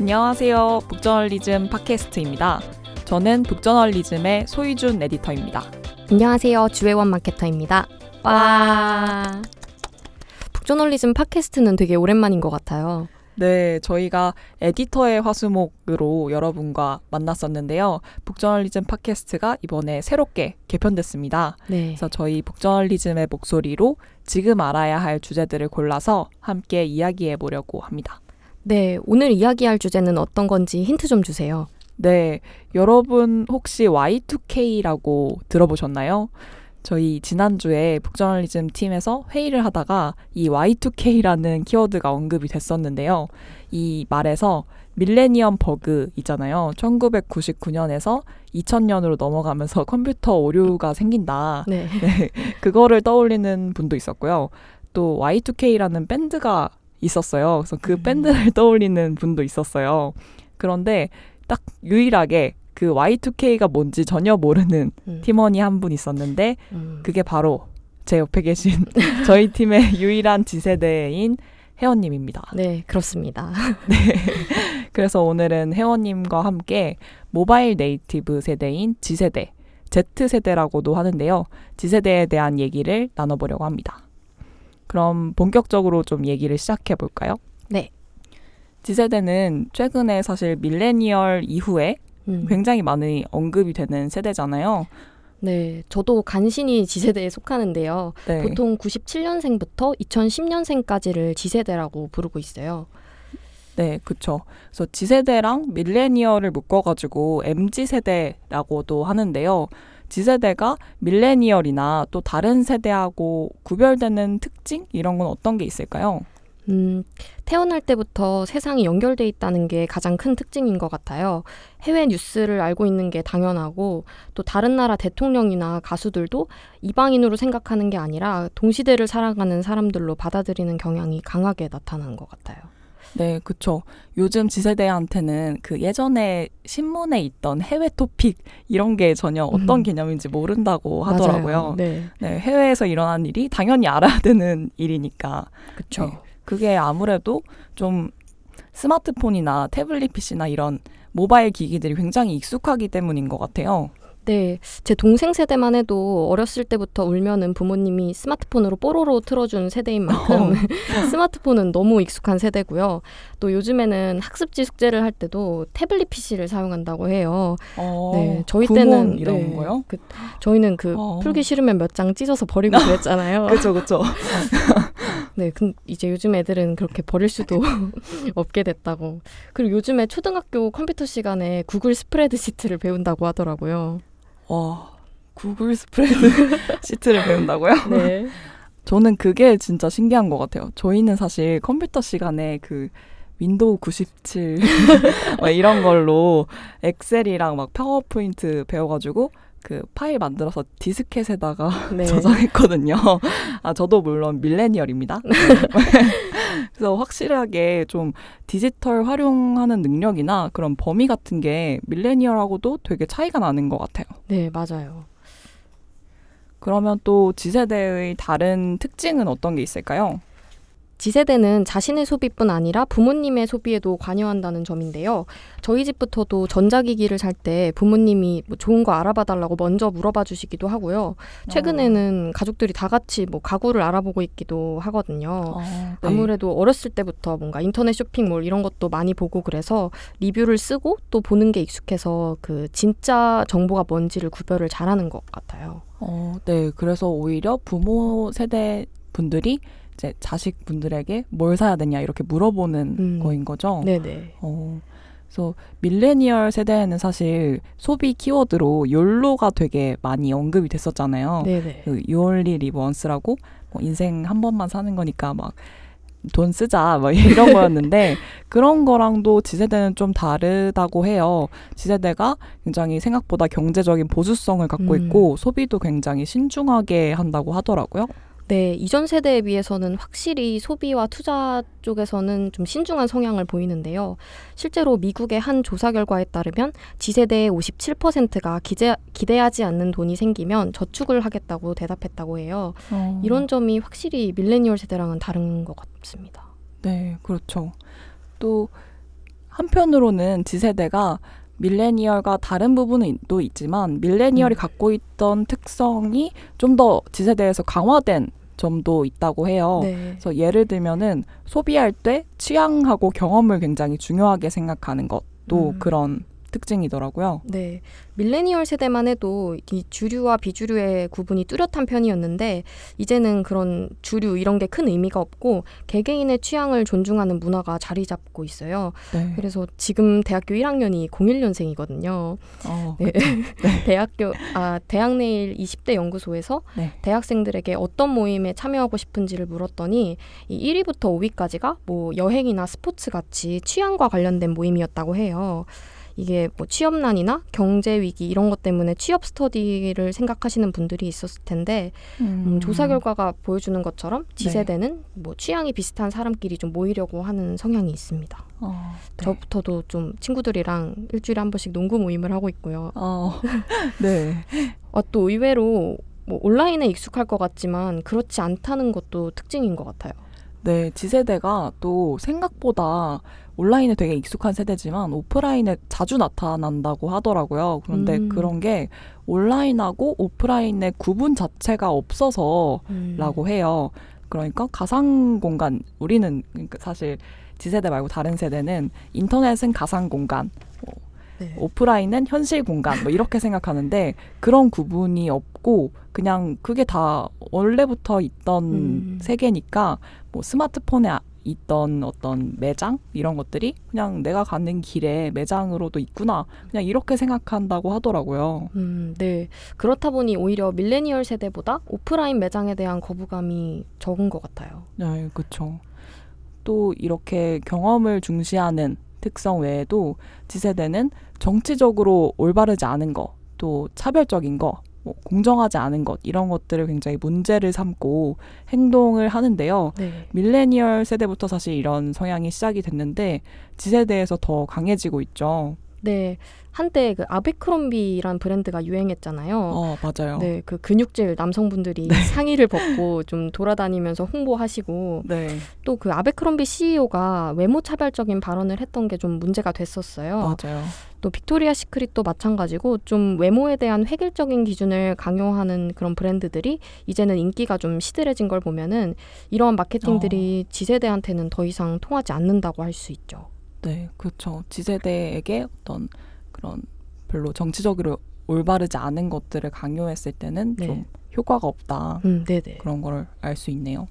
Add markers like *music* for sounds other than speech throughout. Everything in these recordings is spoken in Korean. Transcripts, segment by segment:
안녕하세요. 북저널리즘 팟캐스트입니다. 저는 북저널리즘의 소희준 에디터입니다. 안녕하세요. 주혜원 마케터입니다. 와. 북저널리즘 팟캐스트는 되게 오랜만인 것 같아요. 네, 저희가 에디터의 화수목으로 여러분과 만났었는데요. 북저널리즘 팟캐스트가 이번에 새롭게 개편됐습니다. 네. 그래서 저희 북저널리즘의 목소리로 지금 알아야 할 주제들을 골라서 함께 이야기해 보려고 합니다. 네, 오늘 이야기할 주제는 어떤 건지 힌트 좀 주세요. 네, 여러분 혹시 Y2K라고 들어보셨나요? 저희 지난주에 북저널리즘 팀에서 회의를 하다가 이 Y2K라는 키워드가 언급이 됐었는데요. 이 말에서 밀레니엄 버그 있잖아요. 1999년에서 2000년으로 넘어가면서 컴퓨터 오류가 생긴다. 네. *laughs* 네, 그거를 떠올리는 분도 있었고요. 또 Y2K라는 밴드가 있었어요. 그래서 그 음. 밴드를 *laughs* 떠올리는 분도 있었어요. 그런데 딱 유일하게 그 Y2K가 뭔지 전혀 모르는 음. 팀원이 한 분 있었는데 음. 그게 바로 제 옆에 계신 *laughs* 저희 팀의 유일한 Z세대인 혜원님입니다. 네, 그렇습니다. *laughs* 그래서 오늘은 혜원님과 함께 모바일 native 세대인 G세대, Z세대라고도 하는데요. G세대에 대한 얘기를 나눠보려고 합니다. 그럼 본격적으로 좀 얘기를 시작해 볼까요? 네. G세대는 최근에 사실 밀레니얼 이후에 음. 굉장히 많이 언급이 되는 세대잖아요. 네, 저도 간신히 지세대에 속하는데요. 네. 보통 97년생부터 2010년생까지를 지세대라고 부르고 있어요. 네, 그쵸. 그래서 G세대랑 밀레니얼을 묶어가지고 MG세대라고도 하는데요. G세대가 밀레니얼이나 또 다른 세대하고 구별되는 특징? 이런 건 어떤 게 있을까요? 음, 태어날 때부터 세상이 연결돼 있다는 게 가장 큰 특징인 것 같아요. 해외 뉴스를 알고 있는 게 당연하고 또 다른 나라 대통령이나 가수들도 이방인으로 생각하는 게 아니라 동시대를 살아가는 사람들로 받아들이는 경향이 강하게 나타나는 것 같아요. 네, 그쵸. 요즘 G세대한테는 그 예전에 신문에 있던 해외 토픽 이런 게 전혀 어떤 음. 개념인지 모른다고 하더라고요. 네, 네, 해외에서 일어난 일이 당연히 알아야 되는 일이니까. 그렇죠. 네. 그게 아무래도 좀 스마트폰이나 태블릿 PC나 이런 모바일 기기들이 굉장히 익숙하기 때문인 것 같아요. 네, 제 동생 세대만 해도 어렸을 때부터 울면은 부모님이 스마트폰으로 뽀로로 틀어준 세대인 만큼 *laughs* 스마트폰은 너무 익숙한 세대고요. 또 요즘에는 학습지 숙제를 할 때도 태블릿 PC를 사용한다고 해요. 어, 네, 저희 때는 이런 네, 거요? 그, 저희는 그 어. 풀기 싫으면 몇 장 찢어서 버리고 *laughs* 그랬잖아요. 그렇죠, 그렇죠. *laughs* *gasps* 네, 근 이제 요즘 애들은 그렇게 버릴 수도 *laughs* 없게 됐다고. 그리고 요즘에 초등학교 컴퓨터 시간에 구글 스프레드 시트를 배운다고 하더라고요. 와, 구글 스프레드 *laughs* 시트를 배운다고요? 네. *laughs* 저는 그게 진짜 신기한 것 같아요. 저희는 사실 컴퓨터 시간에 그 윈도우 97 막 이런 걸로 엑셀이랑 막 파워포인트 배워가지고 그 파일 만들어서 디스켓에다가 *laughs* 네. 저장했거든요. *laughs* 아 저도 물론 밀레니얼입니다. *laughs* 그래서 확실하게 좀 디지털 활용하는 능력이나 그런 범위 같은 게 밀레니얼하고도 되게 차이가 나는 것 같아요. 네, 맞아요. 그러면 또 G세대의 다른 특징은 어떤 게 있을까요? 지세대는 자신의 소비뿐 아니라 부모님의 소비에도 관여한다는 점인데요. 저희 집부터도 전자기기를 살 때 부모님이 뭐 좋은 거 알아봐 달라고 먼저 물어봐 주시기도 하고요. 최근에는 가족들이 다 같이 뭐 가구를 알아보고 있기도 하거든요. 어, 네. 아무래도 어렸을 때부터 뭔가 인터넷 쇼핑몰 이런 것도 많이 보고 그래서 리뷰를 쓰고 또 보는 게 익숙해서 그 진짜 정보가 뭔지를 구별을 잘하는 것 같아요. 어, 네. 그래서 오히려 부모 세대 분들이 이제 자식 분들에게 뭘 사야 되냐 이렇게 물어보는 음. 거인 거죠. 네네. 어, 그래서 밀레니얼 세대에는 사실 소비 키워드로 욜로가 되게 많이 언급이 됐었잖아요. 네네. 그 Live Once라고 뭐 인생 한 번만 사는 거니까 막 돈 쓰자 뭐 *laughs* 이런 거였는데 그런 거랑도 지세대는 좀 다르다고 해요. 지세대가 굉장히 생각보다 경제적인 보수성을 갖고 음. 있고 소비도 굉장히 신중하게 한다고 하더라고요. 네, 이전 세대에 비해서는 확실히 소비와 투자 쪽에서는 좀 신중한 성향을 보이는데요. 실제로 미국의 한 조사 결과에 따르면 지세대의 57%가 기대, 기대하지 않는 돈이 생기면 저축을 하겠다고 대답했다고 해요. 어, 이런 점이 확실히 밀레니얼 세대랑은 다른 것 같습니다. 네, 그렇죠. 또 한편으로는 지세대가 밀레니얼과 다른 부분도 있지만 밀레니얼이 음. 갖고 있던 특성이 좀 더 지세대에서 강화된 점도 있다고 해요. 네. 그래서 예를 들면은 소비할 때 취향하고 경험을 굉장히 중요하게 생각하는 것도 음. 그런 특징이더라고요. 네. 밀레니얼 세대만 해도 이 주류와 비주류의 구분이 뚜렷한 편이었는데 이제는 그런 주류 이런 게 큰 의미가 없고 개개인의 취향을 존중하는 문화가 자리 잡고 있어요. 네. 그래서 지금 대학교 1학년이 01년생이거든요. 어, *laughs* 네. 대학교 아 대학 내일 20대 연구소에서 네. 대학생들에게 어떤 모임에 참여하고 싶은지를 물었더니 이 1위부터 5위까지가 뭐 여행이나 스포츠 같이 취향과 관련된 모임이었다고 해요. 이게 뭐 취업난이나 경제 위기 이런 것 때문에 취업 스터디를 생각하시는 분들이 있었을 텐데 음, 조사 결과가 보여주는 것처럼 지세대는 뭐 취향이 비슷한 사람끼리 좀 모이려고 하는 성향이 있습니다. 어, 네. 저부터도 좀 친구들이랑 일주일에 한 번씩 농구 모임을 하고 있고요. 어, *laughs* 네. 아, 또 의외로 뭐 온라인에 익숙할 것 같지만 그렇지 않다는 것도 특징인 것 같아요. 네, 지세대가 또 생각보다 온라인에 되게 익숙한 세대지만 오프라인에 자주 나타난다고 하더라고요. 그런데 음. 그런 게 온라인하고 오프라인의 구분 자체가 없어서 음. 라고 해요. 그러니까 가상 공간 우리는 그러니까 사실 지세대 말고 다른 세대는 인터넷은 가상 공간, 네. 오프라인은 현실 공간 뭐 이렇게 생각하는데 그런 구분이 없고 그냥 그게 다 원래부터 있던 음. 세계니까 뭐 스마트폰에 아- 있던 어떤 매장 이런 것들이 그냥 내가 가는 길에 매장으로도 있구나 그냥 이렇게 생각한다고 하더라고요. 음, 네. 그렇다 보니 오히려 밀레니얼 세대보다 오프라인 매장에 대한 거부감이 적은 것 같아요. 네, 그렇죠. 또 이렇게 경험을 중시하는 특성 외에도 지세대는 정치적으로 올바르지 않은 거, 또 차별적인 거, 뭐 공정하지 않은 것 이런 것들을 굉장히 문제를 삼고 행동을 하는데요. 네. 밀레니얼 세대부터 사실 이런 성향이 시작이 됐는데 지세대에서 더 강해지고 있죠. 네. 한때 그 아베크롬비란 브랜드가 유행했잖아요. 어, 맞아요. 네, 그 근육질 남성분들이 상의를 벗고 좀 돌아다니면서 홍보하시고 네, 또그 아베크롬비 CEO가 외모 차별적인 발언을 했던 게 좀 문제가 됐었어요. 맞아요. 또 빅토리아 시크릿도 마찬가지고 좀 외모에 대한 획일적인 기준을 강요하는 그런 브랜드들이 이제는 인기가 좀 시들해진 걸 보면은 이러한 마케팅들이 지세대한테는 더 이상 통하지 않는다고 할 수 있죠. 네, 그렇죠. 지세대에게 어떤 그런 별로 정치적으로 올바르지 않은 것들을 강요했을 때는 네. 좀 효과가 없다. 음, 네네. 그런 걸 알 수 있네요.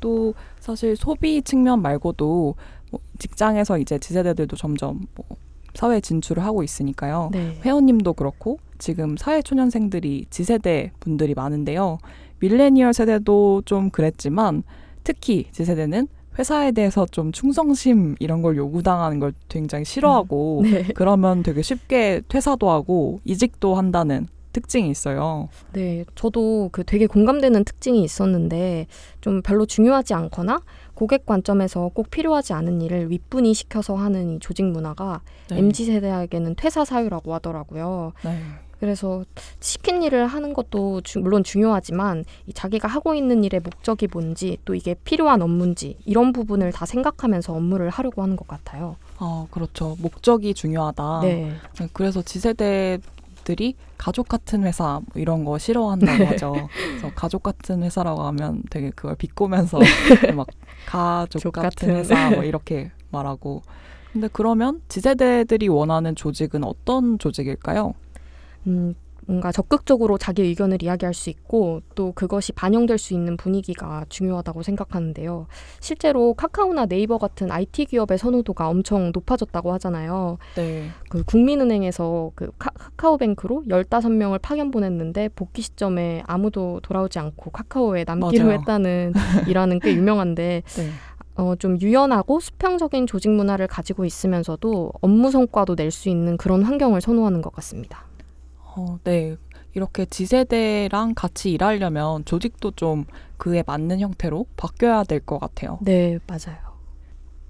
또 사실 소비 측면 말고도 뭐 직장에서 이제 지세대들도 점점 뭐 사회 진출을 하고 있으니까요. 네. 회원님도 그렇고 지금 사회 초년생들이 지세대 분들이 많은데요. 밀레니얼 세대도 좀 그랬지만 특히 지세대는 회사에 대해서 좀 충성심 이런 걸 요구당하는 걸 굉장히 싫어하고 네. 그러면 되게 쉽게 퇴사도 하고 이직도 한다는 특징이 있어요. 네, 저도 그 되게 공감되는 특징이 있었는데 좀 별로 중요하지 않거나 고객 관점에서 꼭 필요하지 않은 일을 윗분이 시켜서 하는 이 조직 문화가 네. MZ 세대에게는 퇴사 사유라고 하더라고요. 네. 그래서 시킨 일을 하는 것도 주- 물론 중요하지만 이 자기가 하고 있는 일의 목적이 뭔지 또 이게 필요한 업무인지 이런 부분을 다 생각하면서 업무를 하려고 하는 것 같아요. 아, 그렇죠. 목적이 중요하다. 네. 네, 그래서 지세대 들이 가족 같은 회사 뭐 이런 거 싫어한다고 하죠. 그래서 가족 같은 회사라고 하면 되게 그걸 비꼬면서 *laughs* 막 가족 같은. 회사 뭐 이렇게 말하고. 근데 그러면 지세대들이 원하는 조직은 어떤 조직일까요? 음, 뭔가 적극적으로 자기 의견을 이야기할 수 있고 또 그것이 반영될 수 있는 분위기가 중요하다고 생각하는데요. 실제로 카카오나 네이버 같은 IT 기업의 선호도가 엄청 높아졌다고 하잖아요. 네. 그 국민은행에서 그 카, 카카오뱅크로 15명을 파견 보냈는데 복귀 시점에 아무도 돌아오지 않고 카카오에 남기로 맞아요. 했다는 *laughs* 일화는 꽤 유명한데 네. 어, 좀 유연하고 수평적인 조직 문화를 가지고 있으면서도 업무 성과도 낼 수 있는 그런 환경을 선호하는 것 같습니다. 어, 네. 이렇게 지세대랑 같이 일하려면 조직도 좀 그에 맞는 형태로 바뀌어야 될 것 같아요. 네, 맞아요.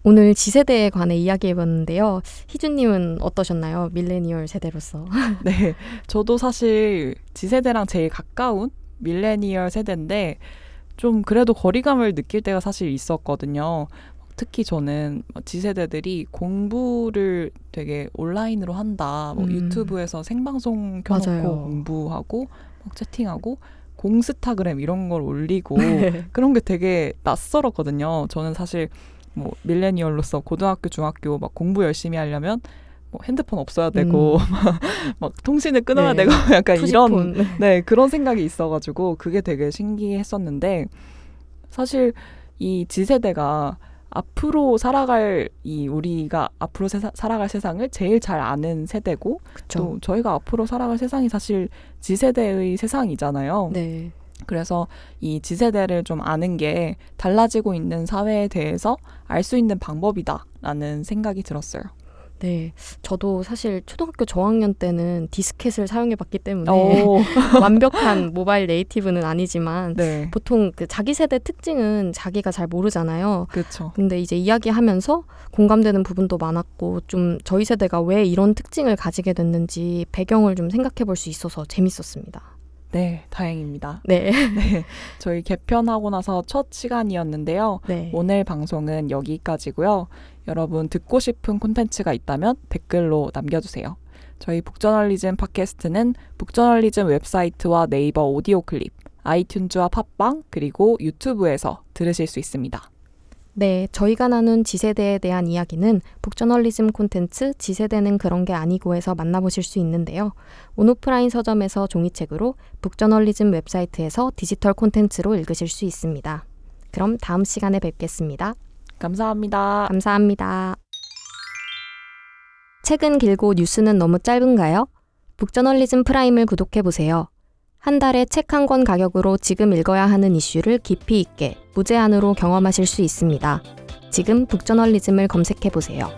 오늘 지세대에 관해 이야기해봤는데요. 희준님은 어떠셨나요? 밀레니얼 세대로서. *laughs* 네. 저도 사실 지세대랑 제일 가까운 밀레니얼 세대인데 좀 그래도 거리감을 느낄 때가 사실 있었거든요. 특히 저는 지세대들이 공부를 되게 온라인으로 한다. 뭐 음. 유튜브에서 생방송 켜놓고 맞아요. 공부하고 막 채팅하고 공스타그램 이런 걸 올리고 *laughs* 네. 그런 게 되게 낯설었거든요. 저는 사실 뭐 밀레니얼로서 고등학교, 중학교 막 공부 열심히 하려면 뭐 핸드폰 없어야 되고 음. *laughs* 막 통신을 끊어야 네. 되고 *laughs* 약간 이런 투지폰. 네, 그런 생각이 있어가지고 그게 되게 신기했었는데 사실 이 지세대가 앞으로 살아갈 이 우리가 앞으로 세사, 살아갈 세상을 제일 잘 아는 세대고 그쵸. 또 저희가 앞으로 살아갈 세상이 사실 지세대의 세상이잖아요. 네. 그래서 이 지세대를 좀 아는 게 달라지고 있는 사회에 대해서 알 수 있는 방법이다라는 생각이 들었어요. 네. 저도 사실 초등학교 저학년 때는 디스켓을 사용해 봤기 때문에 오, *laughs* 완벽한 모바일 네이티브는 아니지만 네, 보통 그 자기 세대 특징은 자기가 잘 모르잖아요. 그렇죠. 근데 이제 이야기하면서 공감되는 부분도 많았고 좀 저희 세대가 왜 이런 특징을 가지게 됐는지 배경을 좀 생각해 볼 수 있어서 재밌었습니다. 네, 다행입니다. 네. 네, 저희 개편하고 나서 첫 시간이었는데요. 네. 오늘 방송은 여기까지고요. 여러분 듣고 싶은 콘텐츠가 있다면 댓글로 남겨주세요. 저희 북저널리즘 팟캐스트는 북저널리즘 웹사이트와 네이버 오디오 클립, 아이튠즈와 팟빵, 그리고 유튜브에서 들으실 수 있습니다. 네, 저희가 나눈 Z세대에 대한 이야기는 북저널리즘 콘텐츠 Z세대는 그런 게 아니고에서 만나보실 수 있는데요. 온오프라인 서점에서 종이책으로 북저널리즘 웹사이트에서 디지털 콘텐츠로 읽으실 수 있습니다. 그럼 다음 시간에 뵙겠습니다. 감사합니다. 감사합니다. 책은 길고 뉴스는 너무 짧은가요? 북저널리즘 프라임을 구독해 보세요. 한 달에 책 한 권 가격으로 지금 읽어야 하는 이슈를 깊이 있게 무제한으로 경험하실 수 있습니다. 지금 북저널리즘을 검색해 보세요.